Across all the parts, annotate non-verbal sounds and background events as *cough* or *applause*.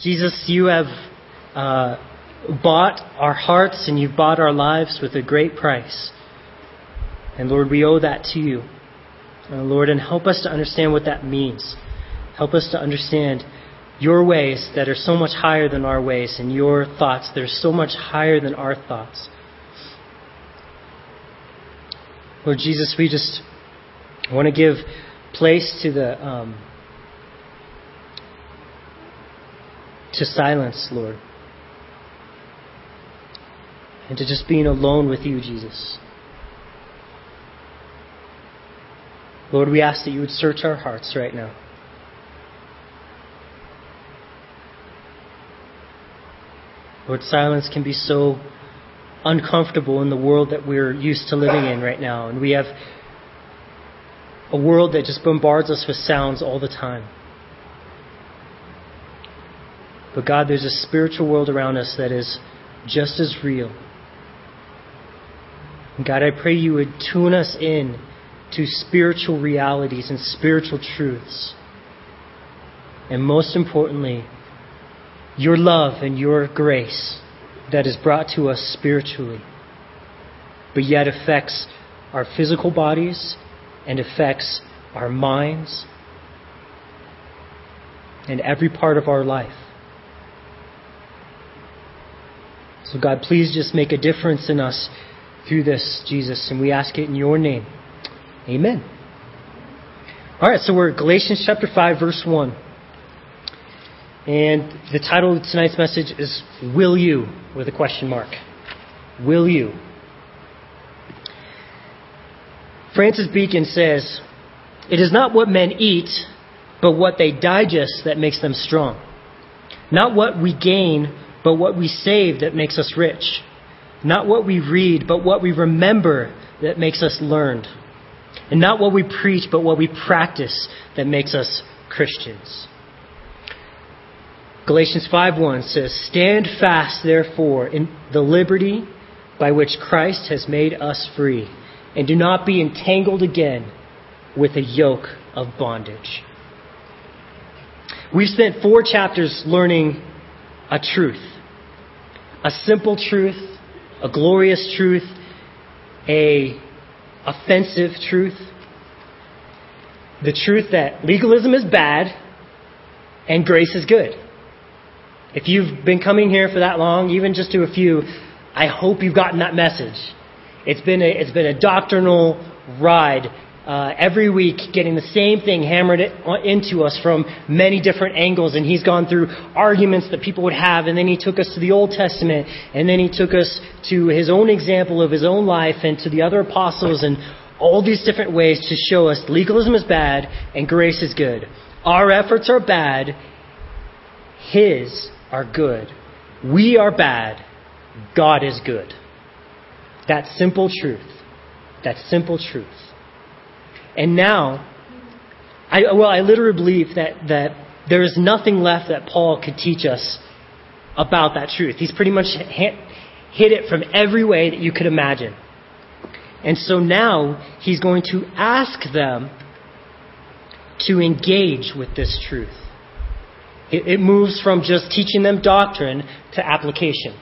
Jesus, you have uh, bought our hearts and you've bought our lives with a great price. And Lord, we owe that to you. Uh, Lord, and help us to understand what that means. Help us to understand your ways that are so much higher than our ways and your thoughts that are so much higher than our thoughts. Lord Jesus, we just want to give place to the um, to silence, Lord, and to just being alone with you, Jesus. Lord, we ask that you would search our hearts right now. Lord, silence can be so uncomfortable in the world that we're used to living in right now. And we have a world that just bombards us with sounds all the time. But God, there's a spiritual world around us that is just as real. And God, I pray you would tune us in to spiritual realities and spiritual truths. And most importantly, your love and your grace that is brought to us spiritually, but yet affects our physical bodies and affects our minds and every part of our life. So, God, please just make a difference in us through this, Jesus, and we ask it in your name. Amen. All right, so we're at Galatians chapter 5, verse 1. And the title of tonight's message is Will You? with a question mark. Will you? Francis Bacon says, It is not what men eat, but what they digest that makes them strong. Not what we gain, but what we save that makes us rich. Not what we read, but what we remember that makes us learned. And not what we preach, but what we practice that makes us Christians. Galatians 5:1 says, "Stand fast therefore in the liberty by which Christ has made us free, and do not be entangled again with a yoke of bondage." We've spent 4 chapters learning a truth. A simple truth, a glorious truth, a offensive truth. The truth that legalism is bad and grace is good. If you've been coming here for that long, even just to a few, I hope you've gotten that message. It's been a, it's been a doctrinal ride uh, every week, getting the same thing hammered into us from many different angles. And he's gone through arguments that people would have, and then he took us to the Old Testament, and then he took us to his own example of his own life and to the other apostles, and all these different ways to show us legalism is bad and grace is good. Our efforts are bad. His are good. We are bad. God is good. That simple truth. That simple truth. And now, I, well, I literally believe that, that there is nothing left that Paul could teach us about that truth. He's pretty much hit it from every way that you could imagine. And so now he's going to ask them to engage with this truth. It, moves from just teaching them doctrine to application.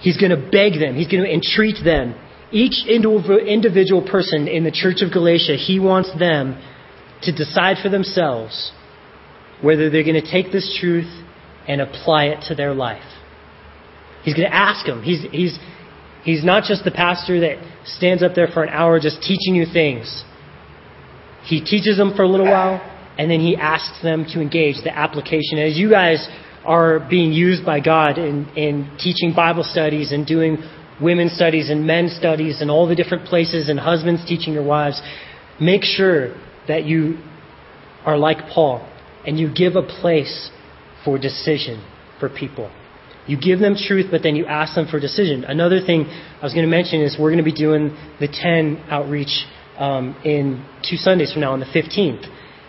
He's going to beg them, he's going to entreat them. Each individual person in the church of Galatia, he wants them to decide for themselves whether they're going to take this truth and apply it to their life. He's going to ask them. He's, he's, he's not just the pastor that stands up there for an hour just teaching you things. He teaches them for a little while, and then he asks them to engage the application. As you guys are being used by God in, in teaching Bible studies and doing women's studies and men's studies and all the different places and husbands teaching your wives, make sure that you are like Paul and you give a place for decision for people. You give them truth, but then you ask them for decision. Another thing I was going to mention is we're going to be doing the 10 outreach um, in two Sundays from now on the 15th.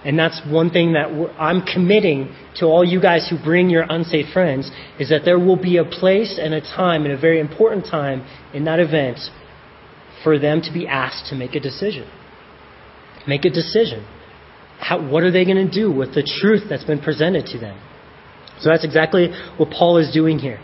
And that's one thing that I'm committing to all you guys who bring your unsaved friends is that there will be a place and a time and a very important time in that event for them to be asked to make a decision. Make a decision. How, what are they going to do with the truth that's been presented to them? So that's exactly what Paul is doing here.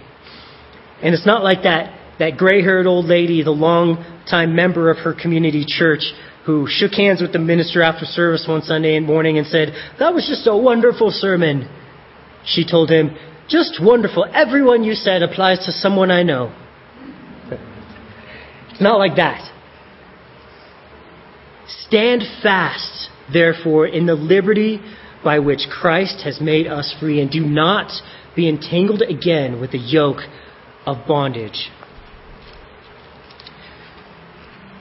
And it's not like that, that gray haired old lady, the long time member of her community church, who shook hands with the minister after service one Sunday morning and said, That was just a wonderful sermon. She told him, Just wonderful. Everyone you said applies to someone I know. It's not like that. Stand fast, therefore, in the liberty by which Christ has made us free, and do not be entangled again with the yoke of bondage.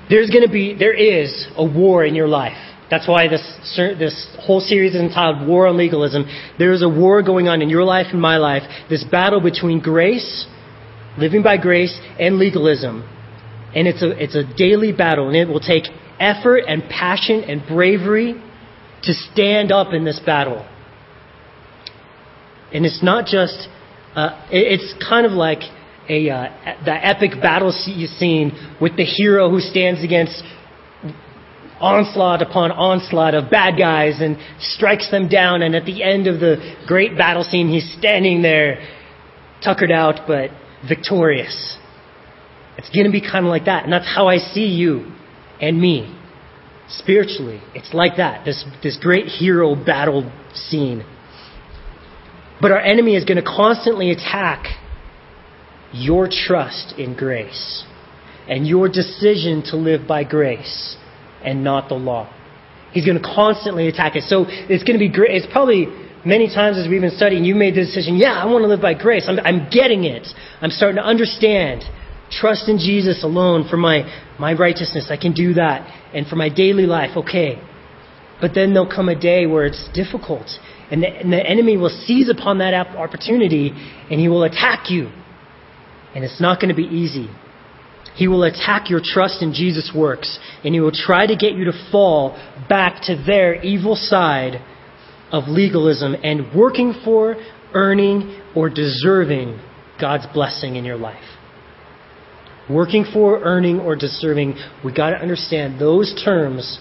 There's going to be, there is a war in your life. That's why this, this whole series is entitled War on Legalism. There is a war going on in your life and my life. This battle between grace, living by grace, and legalism. And it's a, it's a daily battle, and it will take effort and passion and bravery to stand up in this battle. And it's not just, uh, it's kind of like a, uh, the epic battle scene with the hero who stands against onslaught upon onslaught of bad guys and strikes them down. And at the end of the great battle scene, he's standing there, tuckered out, but victorious. It's going to be kind of like that. And that's how I see you and me spiritually. It's like that, this, this great hero battle scene. But our enemy is going to constantly attack your trust in grace and your decision to live by grace and not the law. He's going to constantly attack it. So it's going to be great. It's probably many times as we've been studying, you made the decision, yeah, I want to live by grace. I'm, I'm getting it. I'm starting to understand. Trust in Jesus alone for my, my righteousness. I can do that. And for my daily life, okay. But then there'll come a day where it's difficult. And the, and the enemy will seize upon that opportunity and he will attack you. And it's not going to be easy. He will attack your trust in Jesus' works, and he will try to get you to fall back to their evil side of legalism and working for, earning, or deserving God's blessing in your life. Working for, earning, or deserving, we got to understand those terms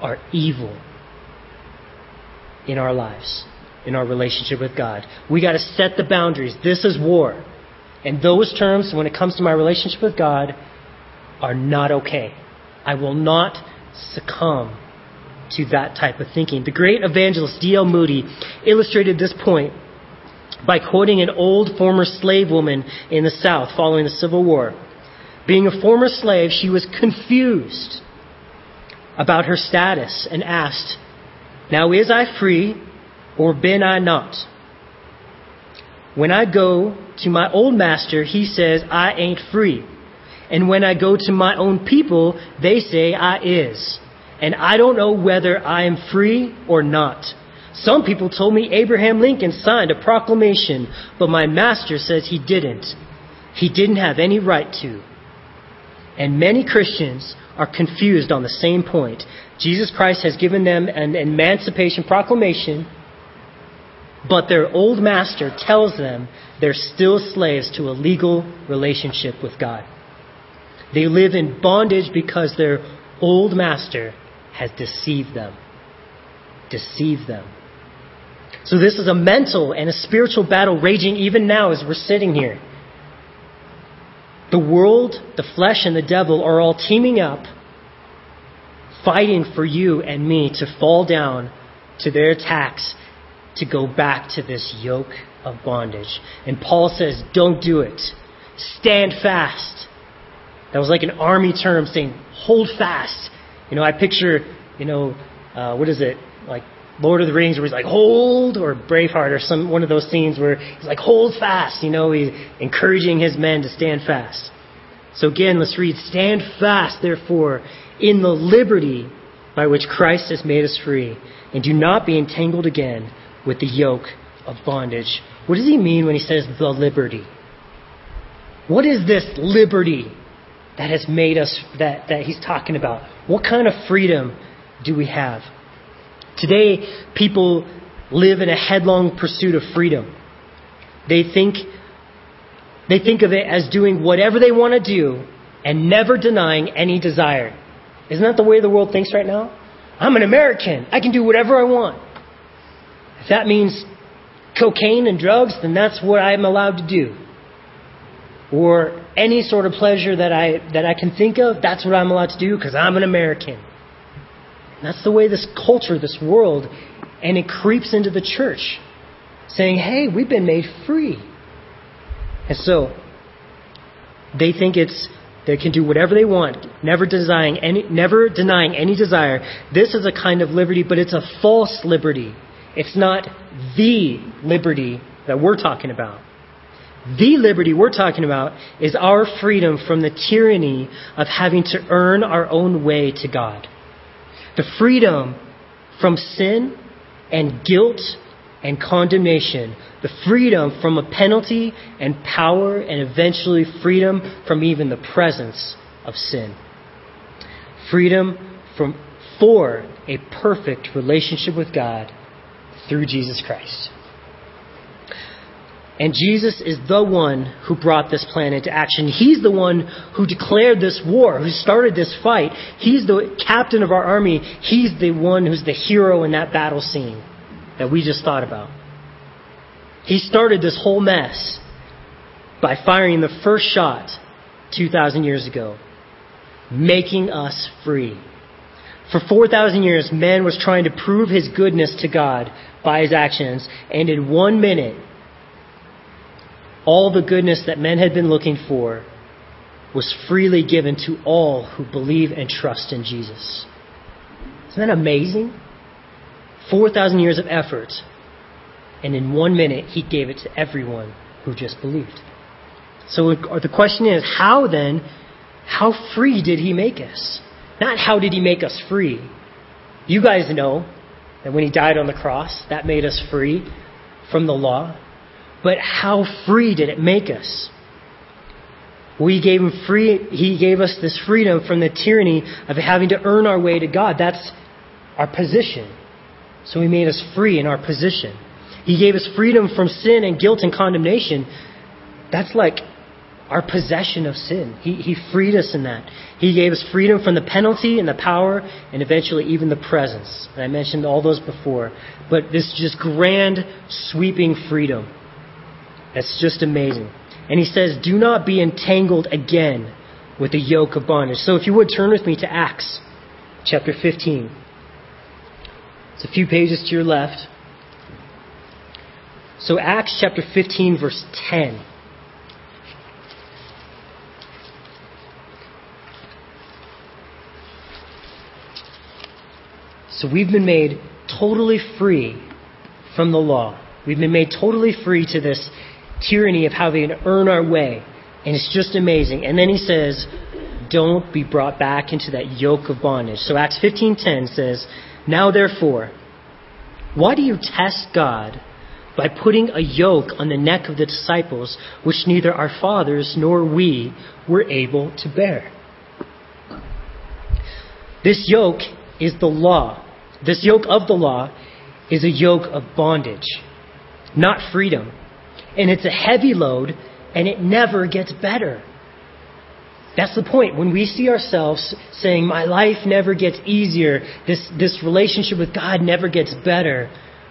are evil in our lives, in our relationship with God. We got to set the boundaries. This is war. And those terms, when it comes to my relationship with God, are not okay. I will not succumb to that type of thinking. The great evangelist D.L. Moody illustrated this point by quoting an old former slave woman in the South following the Civil War. Being a former slave, she was confused about her status and asked, Now is I free, or been I not? When I go to my old master, he says, I ain't free. And when I go to my own people, they say I is. And I don't know whether I am free or not. Some people told me Abraham Lincoln signed a proclamation, but my master says he didn't. He didn't have any right to. And many Christians are confused on the same point. Jesus Christ has given them an emancipation proclamation but their old master tells them they're still slaves to a legal relationship with God. They live in bondage because their old master has deceived them. Deceived them. So this is a mental and a spiritual battle raging even now as we're sitting here. The world, the flesh, and the devil are all teaming up, fighting for you and me to fall down to their attacks to go back to this yoke of bondage. And Paul says, don't do it. Stand fast. That was like an army term saying, hold fast. You know, I picture, you know, uh, what is it? Like Lord of the Rings where he's like, hold, or Braveheart, or some, one of those scenes where he's like, hold fast. You know, he's encouraging his men to stand fast. So again, let's read, stand fast, therefore, in the liberty by which Christ has made us free, and do not be entangled again with the yoke of bondage. What does he mean when he says the liberty? What is this liberty that has made us, that, that he's talking about? What kind of freedom do we have? Today, people live in a headlong pursuit of freedom. They think, they think of it as doing whatever they want to do and never denying any desire. Isn't that the way the world thinks right now? I'm an American. I can do whatever I want. If that means cocaine and drugs, then that's what I'm allowed to do. Or any sort of pleasure that I, that I can think of, that's what I'm allowed to do because I'm an American. And that's the way this culture, this world, and it creeps into the church, saying, hey, we've been made free. And so, they think it's they can do whatever they want, never denying any, never denying any desire. This is a kind of liberty, but it's a false liberty. It's not the liberty that we're talking about. The liberty we're talking about is our freedom from the tyranny of having to earn our own way to God. The freedom from sin and guilt and condemnation, the freedom from a penalty and power, and eventually freedom from even the presence of sin. Freedom from, for a perfect relationship with God through Jesus Christ. And Jesus is the one who brought this plan into action. He's the one who declared this war, who started this fight. He's the captain of our army. He's the one who's the hero in that battle scene that we just thought about. He started this whole mess by firing the first shot 2,000 years ago, making us free. For 4,000 years, man was trying to prove his goodness to God by his actions, and in one minute, all the goodness that men had been looking for was freely given to all who believe and trust in Jesus. Isn't that amazing? 4,000 years of effort, and in one minute, he gave it to everyone who just believed. So uh, the question is, how then, how free did he make us? Not how did he make us free. You guys know that when he died on the cross, that made us free from the law. But how free did it make us? We gave him free, he gave us this freedom from the tyranny of having to earn our way to God. That's our position. So he made us free in our position. He gave us freedom from sin and guilt and condemnation. That's like our possession of sin. He, he freed us in that. He gave us freedom from the penalty and the power and eventually even the presence. And I mentioned all those before. But this just grand, sweeping freedom. That's just amazing. And he says, Do not be entangled again with the yoke of bondage. So if you would turn with me to Acts chapter 15. It's a few pages to your left. So Acts chapter 15, verse 10. So we've been made totally free from the law. We've been made totally free to this tyranny of having to earn our way. And it's just amazing. And then he says, don't be brought back into that yoke of bondage. So Acts 15:10 says, "Now therefore, why do you test God by putting a yoke on the neck of the disciples which neither our fathers nor we were able to bear?" This yoke is the law. This yoke of the law is a yoke of bondage, not freedom and it's a heavy load, and it never gets better. That's the point. When we see ourselves saying, My life never gets easier, this, this relationship with God never gets better,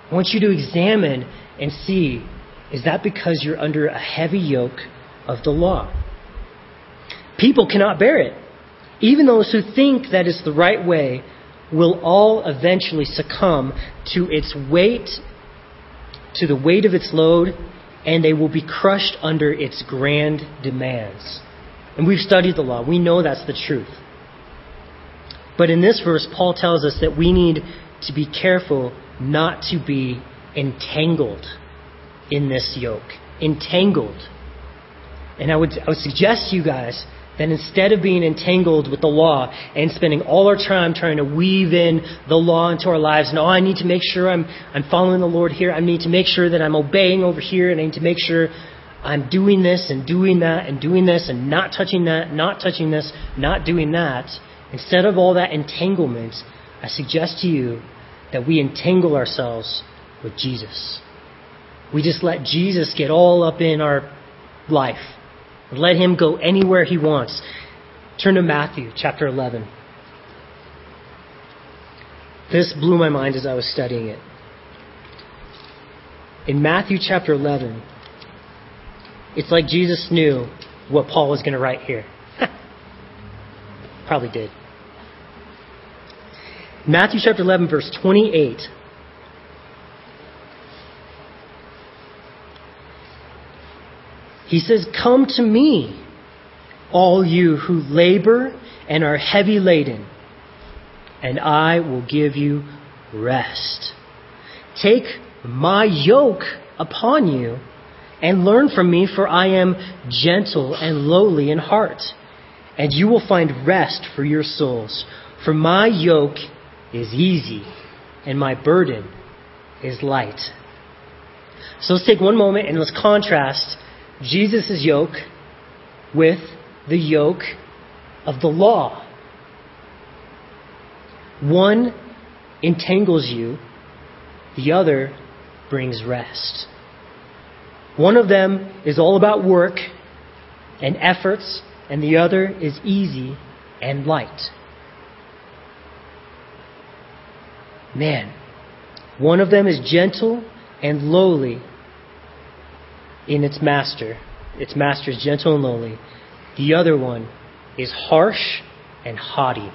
I want you to examine and see is that because you're under a heavy yoke of the law? People cannot bear it. Even those who think that is the right way will all eventually succumb to its weight, to the weight of its load, and they will be crushed under its grand demands. And we've studied the law. We know that's the truth. But in this verse, Paul tells us that we need to be careful not to be entangled in this yoke. Entangled. And I would, I would suggest to you guys that instead of being entangled with the law and spending all our time trying to weave in the law into our lives, and oh, I need to make sure I'm, I'm following the Lord here, I need to make sure that I'm obeying over here, and I need to make sure I'm doing this and doing that and doing this and not touching that, not touching this, not doing that. Instead of all that entanglement, I suggest to you that we entangle ourselves with Jesus. We just let Jesus get all up in our life let him go anywhere he wants. Turn to Matthew chapter 11. This blew my mind as I was studying it. in Matthew chapter 11, it's like Jesus knew what Paul was going to write here. *laughs* Probably did. Matthew chapter 11, verse 28. He says, Come to me, all you who labor and are heavy laden, and I will give you rest. Take my yoke upon you and learn from me, for I am gentle and lowly in heart, and you will find rest for your souls. For my yoke is easy, and my burden is light. So let's take one moment and let's contrast Jesus' yoke with the yoke of the law. One entangles you, the other brings rest. One of them is all about work and efforts, and the other is easy and light. Man, one of them is gentle and lowly in its master. Its master is gentle and lowly. The other one is harsh and haughty,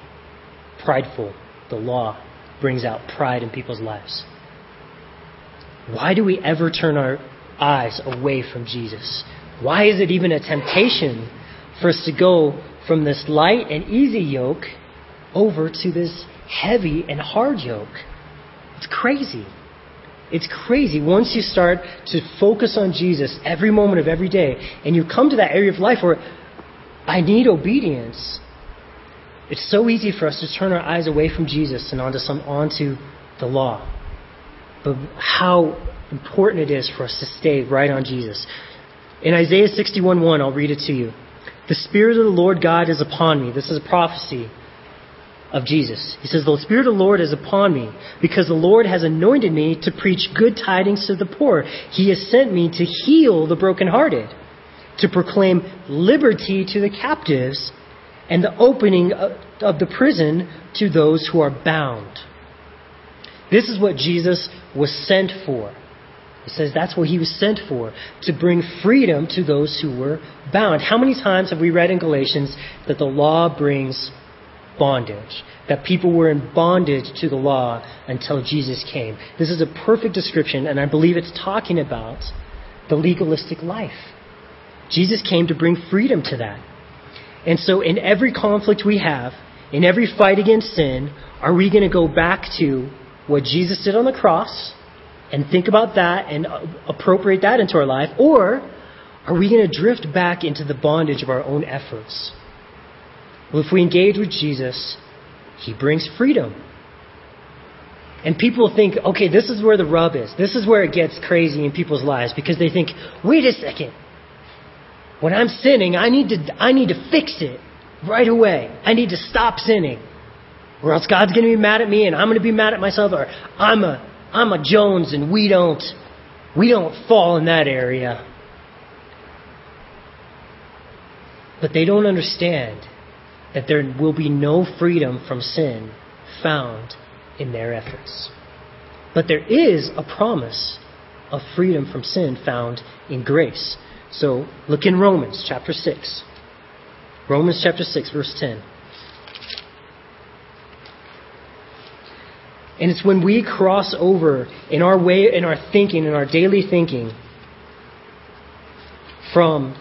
prideful. The law brings out pride in people's lives. Why do we ever turn our eyes away from Jesus? Why is it even a temptation for us to go from this light and easy yoke over to this heavy and hard yoke? It's crazy. It's crazy. Once you start to focus on Jesus every moment of every day, and you come to that area of life where I need obedience, it's so easy for us to turn our eyes away from Jesus and onto some onto the law. But how important it is for us to stay right on Jesus. In Isaiah 61:1, I'll read it to you. The Spirit of the Lord God is upon me. This is a prophecy of Jesus. He says, The Spirit of the Lord is upon me, because the Lord has anointed me to preach good tidings to the poor. He has sent me to heal the brokenhearted, to proclaim liberty to the captives, and the opening of the prison to those who are bound. This is what Jesus was sent for. He says that's what he was sent for, to bring freedom to those who were bound. How many times have we read in Galatians that the law brings bondage? That people were in bondage to the law until Jesus came. This is a perfect description, and I believe it's talking about the legalistic life. Jesus came to bring freedom to that. And so, in every conflict we have, in every fight against sin, are we going to go back to what Jesus did on the cross? and think about that and appropriate that into our life? Or are we going to drift back into the bondage of our own efforts? Well, if we engage with Jesus, He brings freedom. And people think, okay, this is where the rub is. This is where it gets crazy in people's lives because they think, wait a second. When I'm sinning, I need to, I need to fix it right away. I need to stop sinning. Or else God's going to be mad at me and I'm going to be mad at myself or I'm a, I'm a Jones and we don't we don't fall in that area. But they don't understand that there will be no freedom from sin found in their efforts. But there is a promise of freedom from sin found in grace. So look in Romans chapter 6. Romans chapter 6, verse 10. And it's when we cross over in our way, in our thinking, in our daily thinking, from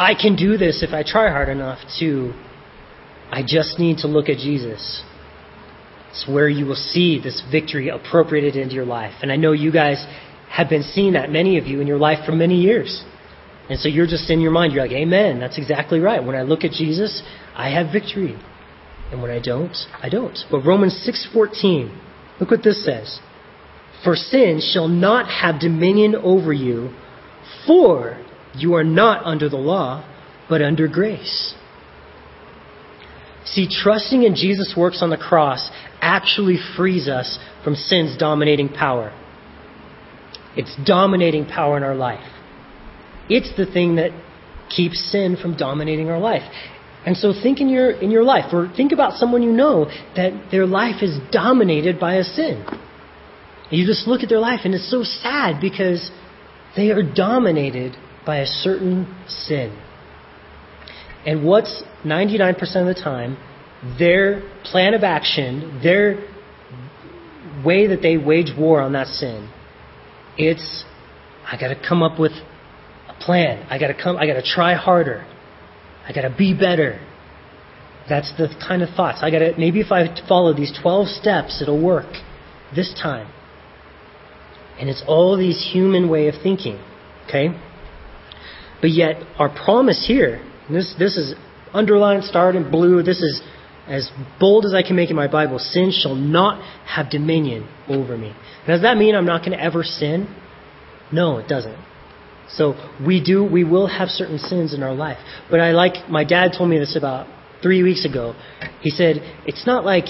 I can do this if I try hard enough to I just need to look at Jesus. It's where you will see this victory appropriated into your life. And I know you guys have been seeing that, many of you, in your life for many years. And so you're just in your mind, you're like, Amen, that's exactly right. When I look at Jesus, I have victory. And when I don't, I don't. But Romans 6:14, look what this says. For sin shall not have dominion over you, for you are not under the law, but under grace. See, trusting in Jesus' works on the cross actually frees us from sin's dominating power. It's dominating power in our life. It's the thing that keeps sin from dominating our life. And so think in your, in your life, or think about someone you know that their life is dominated by a sin. You just look at their life, and it's so sad because they are dominated by a certain sin. And what's 99% of the time, their plan of action, their way that they wage war on that sin, it's, I gotta come up with a plan. I gotta come, I gotta try harder. I gotta be better. That's the kind of thoughts. I gotta, maybe if I follow these 12 steps, it'll work this time. And it's all these human way of thinking. Okay? But yet, our promise here, this, this is underlined, starred in blue, this is as bold as I can make in my Bible sin shall not have dominion over me. Does that mean I'm not going to ever sin? No, it doesn't. So we do, we will have certain sins in our life. But I like, my dad told me this about three weeks ago. He said, it's not like,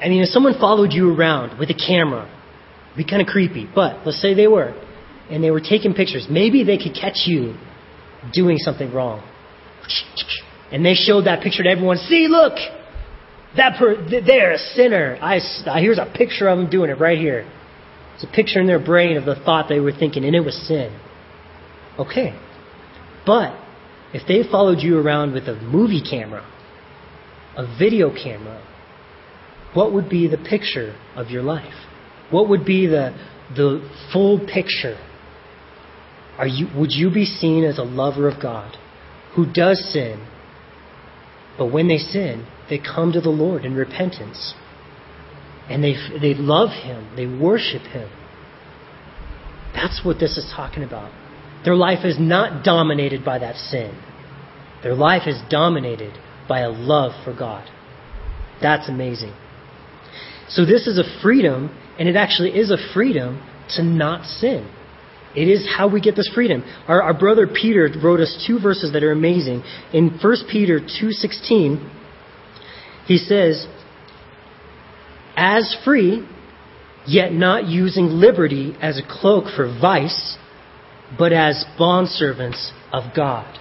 I mean, if someone followed you around with a camera it'd be kind of creepy. But let's say they were, and they were taking pictures. Maybe they could catch you doing something wrong. And they showed that picture to everyone. See, look, that per, they're a sinner. I, here's a picture of them doing it right here. It's a picture in their brain of the thought they were thinking, and it was sin. Okay. But if they followed you around with a movie camera, a video camera, what would be the picture of your life? What would be the, the full picture? Are you, would you be seen as a lover of God who does sin, but when they sin, they come to the Lord in repentance and they, they love Him, they worship Him? That's what this is talking about. Their life is not dominated by that sin. Their life is dominated by a love for God. That's amazing. So, this is a freedom and it actually is a freedom to not sin. It is how we get this freedom. Our, our brother Peter wrote us two verses that are amazing. In 1 Peter 2.16, he says, As free, yet not using liberty as a cloak for vice, but as bondservants of God.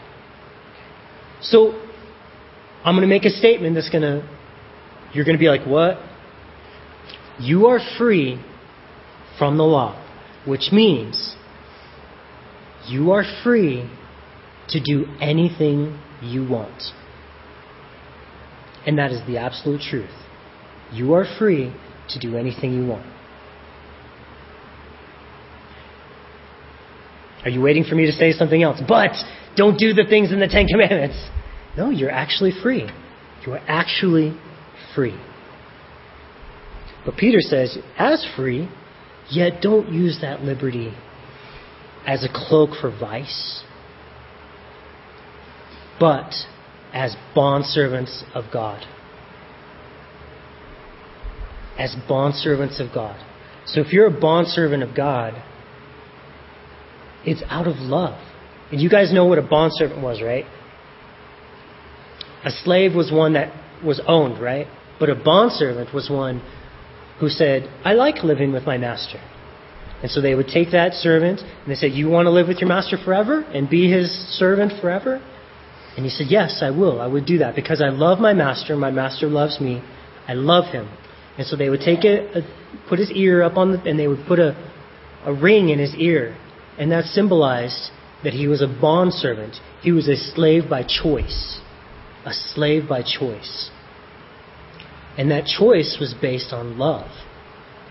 So, I'm going to make a statement that's going to, you're going to be like, what? You are free from the law, which means you are free to do anything you want. And that is the absolute truth. You are free to do anything you want. Are you waiting for me to say something else? But don't do the things in the Ten Commandments. No, you're actually free. You are actually free. But Peter says, as free, yet don't use that liberty as a cloak for vice, but as bondservants of God. As bondservants of God. So if you're a bondservant of God, it's out of love. And you guys know what a bondservant was, right? A slave was one that was owned, right? But a bondservant was one who said, I like living with my master. And so they would take that servant and they said, You want to live with your master forever and be his servant forever? And he said, Yes, I will. I would do that because I love my master. My master loves me. I love him. And so they would take it, put his ear up on the, and they would put a, a ring in his ear. And that symbolized that he was a bond servant. He was a slave by choice. A slave by choice. And that choice was based on love.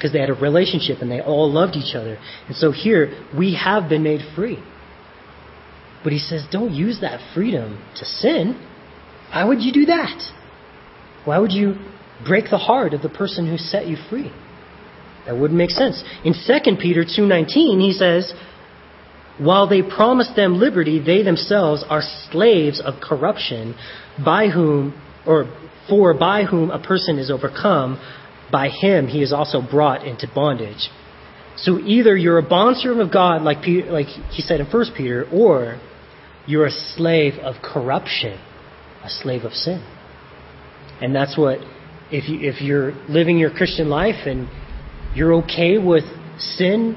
Because they had a relationship and they all loved each other. And so here, we have been made free. But he says, don't use that freedom to sin. Why would you do that? Why would you break the heart of the person who set you free? That wouldn't make sense. In 2 Peter 2:19, he says, "While they promise them liberty, they themselves are slaves of corruption, by whom or for by whom a person is overcome, by him he is also brought into bondage. So either you're a bondservant of God, like, Peter, like he said in 1 Peter, or you're a slave of corruption, a slave of sin. And that's what, if, you, if you're living your Christian life and you're okay with sin,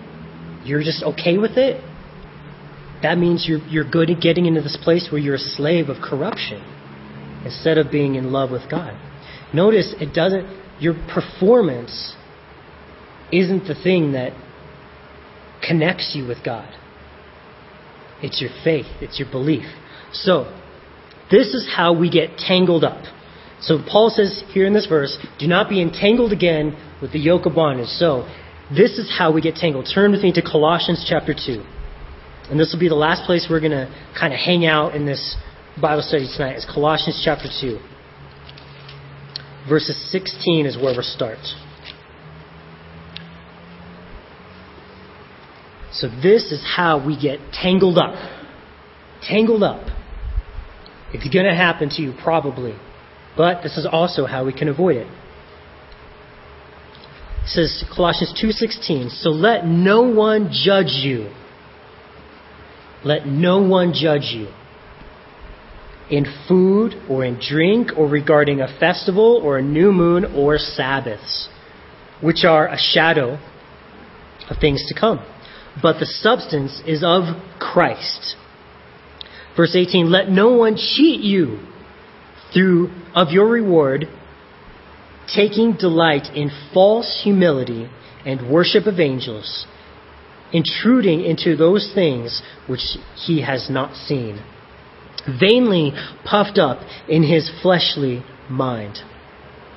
you're just okay with it, that means you're, you're good at getting into this place where you're a slave of corruption instead of being in love with God. Notice it doesn't, your performance isn't the thing that connects you with God. It's your faith, it's your belief. So, this is how we get tangled up. So, Paul says here in this verse, do not be entangled again with the yoke of bondage. So, this is how we get tangled. Turn with me to Colossians chapter 2. And this will be the last place we're going to kind of hang out in this Bible study tonight is Colossians chapter 2. Verses 16 is where we'll start. So this is how we get tangled up. Tangled up. It's going to happen to you probably. But this is also how we can avoid it. It says Colossians 2:16, "So let no one judge you. Let no one judge you in food or in drink or regarding a festival or a new moon or Sabbaths, which are a shadow of things to come. But the substance is of Christ. Verse 18, let no one cheat you through of your reward, taking delight in false humility and worship of angels, intruding into those things which he has not seen vainly puffed up in his fleshly mind,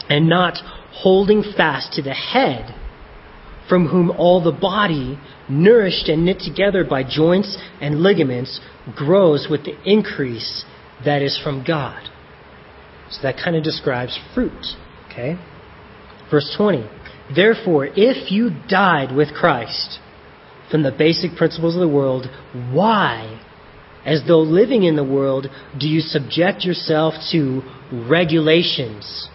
and not holding fast to the head, from whom all the body, nourished and knit together by joints and ligaments, grows with the increase that is from God. So that kind of describes fruit. Okay? Verse 20. Therefore, if you died with Christ from the basic principles of the world, why as though living in the world, do you subject yourself to regulations?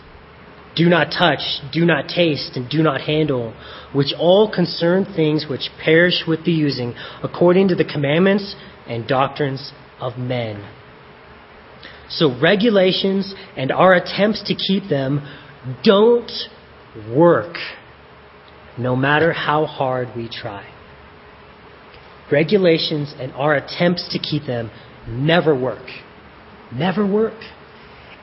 Do not touch, do not taste, and do not handle, which all concern things which perish with the using, according to the commandments and doctrines of men. So, regulations and our attempts to keep them don't work, no matter how hard we try regulations and our attempts to keep them never work. Never work.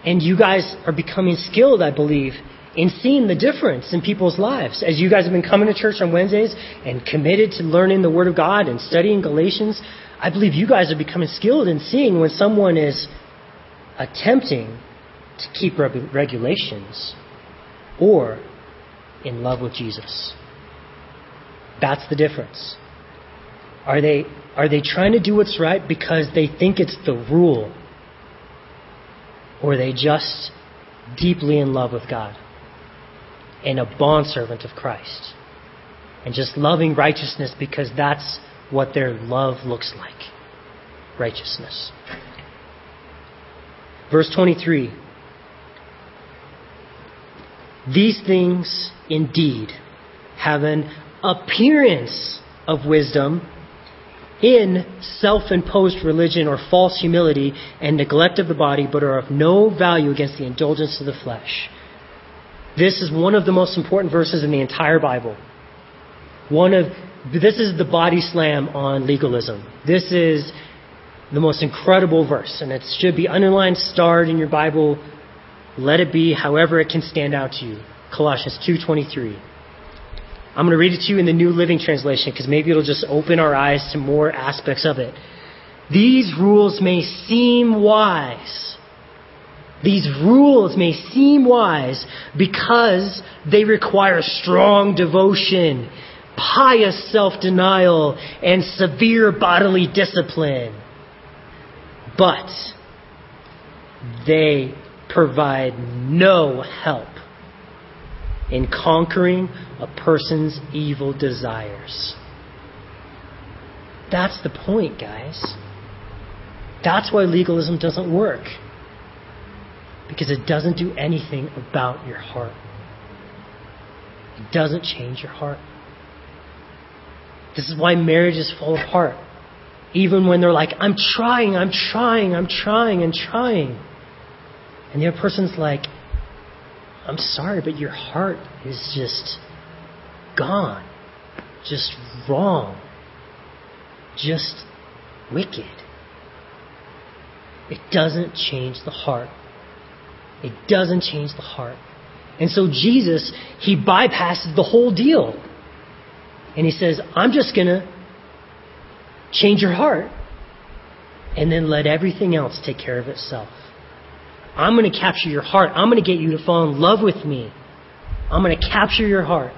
And you guys are becoming skilled, I believe, in seeing the difference in people's lives. As you guys have been coming to church on Wednesdays and committed to learning the Word of God and studying Galatians, I believe you guys are becoming skilled in seeing when someone is attempting to keep regulations or in love with Jesus. That's the difference. Are they, are they trying to do what's right because they think it's the rule? Or are they just deeply in love with God and a bondservant of Christ? And just loving righteousness because that's what their love looks like righteousness. Verse 23 These things indeed have an appearance of wisdom in self imposed religion or false humility and neglect of the body, but are of no value against the indulgence of the flesh. This is one of the most important verses in the entire Bible. One of this is the body slam on legalism. This is the most incredible verse, and it should be underlined, starred in your Bible. Let it be however it can stand out to you. Colossians 2:23. I'm going to read it to you in the New Living Translation because maybe it'll just open our eyes to more aspects of it. These rules may seem wise. These rules may seem wise because they require strong devotion, pious self denial, and severe bodily discipline. But they provide no help in conquering a person's evil desires. That's the point, guys. That's why legalism doesn't work. Because it doesn't do anything about your heart. It doesn't change your heart. This is why marriages fall apart. Even when they're like, I'm trying, I'm trying, I'm trying, and trying. And the other person's like, I'm sorry, but your heart is just gone, just wrong, just wicked. It doesn't change the heart. It doesn't change the heart. And so Jesus, he bypasses the whole deal. And he says, I'm just going to change your heart and then let everything else take care of itself. I'm going to capture your heart. I'm going to get you to fall in love with me. I'm going to capture your heart.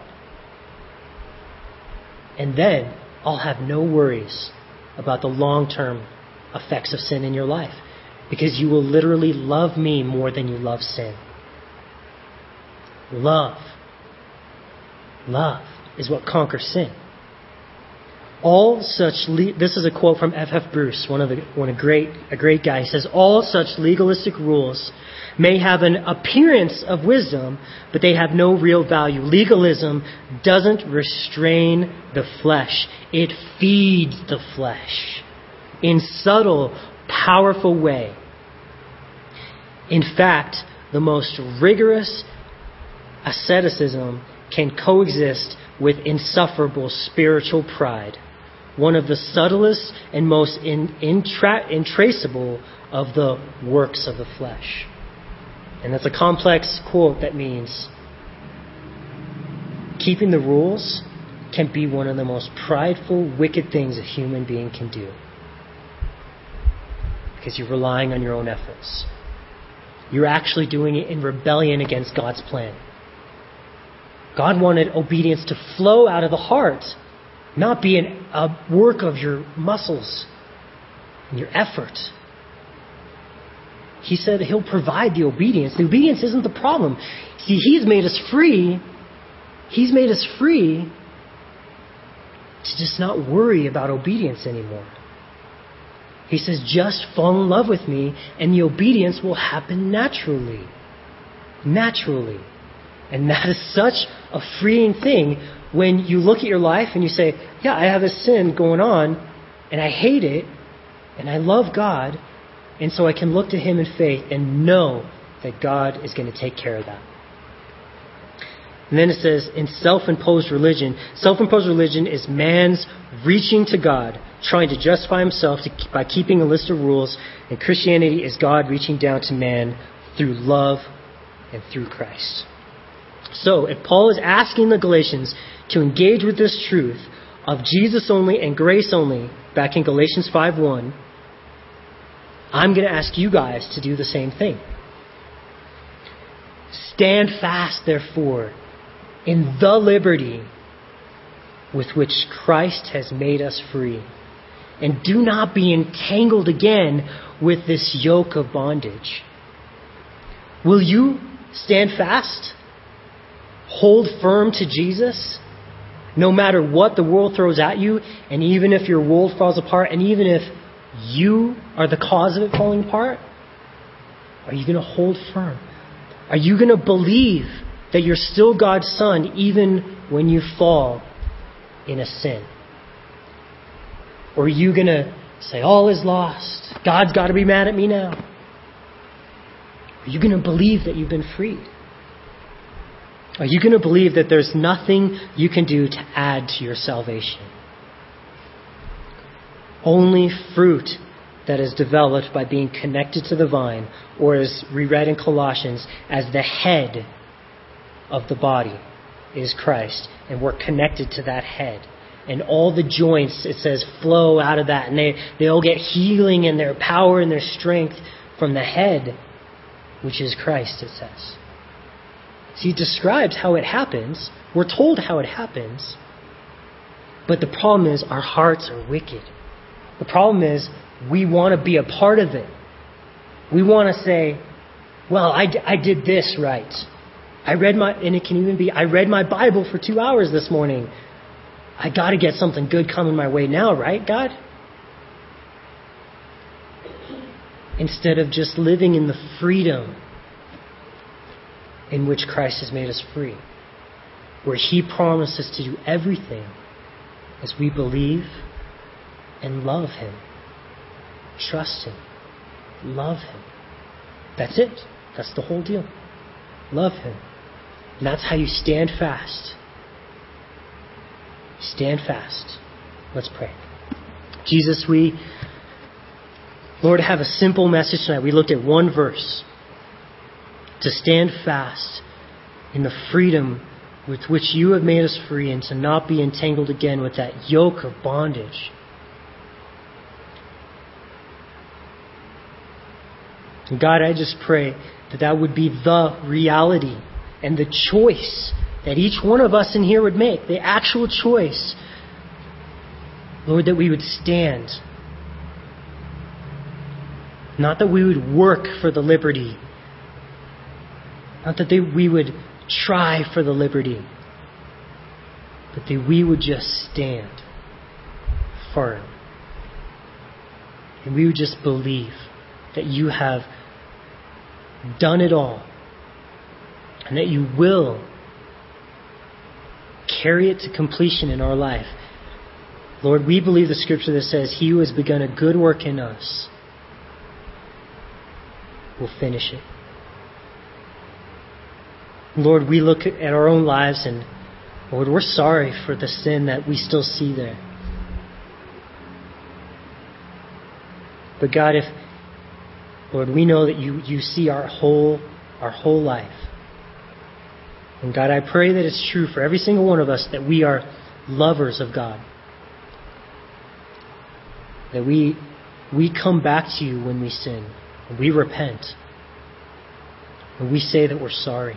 And then I'll have no worries about the long term effects of sin in your life because you will literally love me more than you love sin. Love. Love is what conquers sin. All such le- this is a quote from F. F. Bruce, one of the one a great a great guy. He says all such legalistic rules may have an appearance of wisdom, but they have no real value. Legalism doesn't restrain the flesh; it feeds the flesh in subtle, powerful way. In fact, the most rigorous asceticism can coexist with insufferable spiritual pride, one of the subtlest and most in, intra, intraceable of the works of the flesh. And that's a complex quote that means keeping the rules can be one of the most prideful, wicked things a human being can do. Because you're relying on your own efforts. You're actually doing it in rebellion against God's plan. God wanted obedience to flow out of the heart, not be an, a work of your muscles and your effort. He said He'll provide the obedience. The obedience isn't the problem. See, He's made us free. He's made us free to just not worry about obedience anymore. He says, just fall in love with me, and the obedience will happen naturally. Naturally. And that is such a freeing thing when you look at your life and you say, Yeah, I have a sin going on, and I hate it, and I love God, and so I can look to Him in faith and know that God is going to take care of that. And then it says, in self imposed religion, self imposed religion is man's reaching to God, trying to justify himself to, by keeping a list of rules, and Christianity is God reaching down to man through love and through Christ. So, if Paul is asking the Galatians to engage with this truth of Jesus only and grace only, back in Galatians 5:1, I'm going to ask you guys to do the same thing. Stand fast, therefore, in the liberty with which Christ has made us free. And do not be entangled again with this yoke of bondage. Will you stand fast? Hold firm to Jesus? No matter what the world throws at you, and even if your world falls apart, and even if you are the cause of it falling apart, are you going to hold firm? Are you going to believe that you're still God's son even when you fall in a sin? Or are you going to say, all is lost? God's got to be mad at me now? Are you going to believe that you've been freed? Are you going to believe that there's nothing you can do to add to your salvation? Only fruit that is developed by being connected to the vine, or as we read in Colossians, as the head of the body is Christ, and we're connected to that head. And all the joints, it says, flow out of that, and they, they all get healing and their power and their strength from the head, which is Christ, it says. He describes how it happens. We're told how it happens. But the problem is, our hearts are wicked. The problem is, we want to be a part of it. We want to say, well, I, I did this right. I read my, and it can even be, I read my Bible for two hours this morning. I got to get something good coming my way now, right, God? Instead of just living in the freedom in which Christ has made us free, where He promises to do everything as we believe and love Him, trust Him, love Him. That's it. That's the whole deal. Love Him. And that's how you stand fast. Stand fast. Let's pray. Jesus, we, Lord, have a simple message tonight. We looked at one verse to stand fast in the freedom with which you have made us free and to not be entangled again with that yoke of bondage. And God, I just pray that that would be the reality and the choice that each one of us in here would make, the actual choice. Lord, that we would stand. Not that we would work for the liberty. Not that they, we would try for the liberty. But that we would just stand firm. And we would just believe that you have done it all. And that you will carry it to completion in our life. Lord, we believe the scripture that says, He who has begun a good work in us will finish it. Lord, we look at our own lives and, Lord, we're sorry for the sin that we still see there. But God, if, Lord, we know that you, you see our whole, our whole life. And God, I pray that it's true for every single one of us that we are lovers of God. That we, we come back to you when we sin. And we repent. And we say that we're sorry.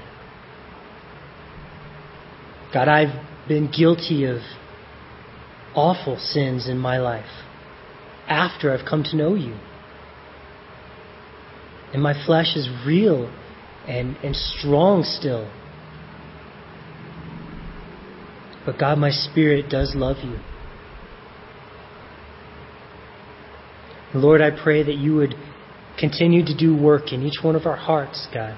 God, I've been guilty of awful sins in my life after I've come to know you. And my flesh is real and, and strong still. But God, my spirit does love you. Lord, I pray that you would continue to do work in each one of our hearts, God.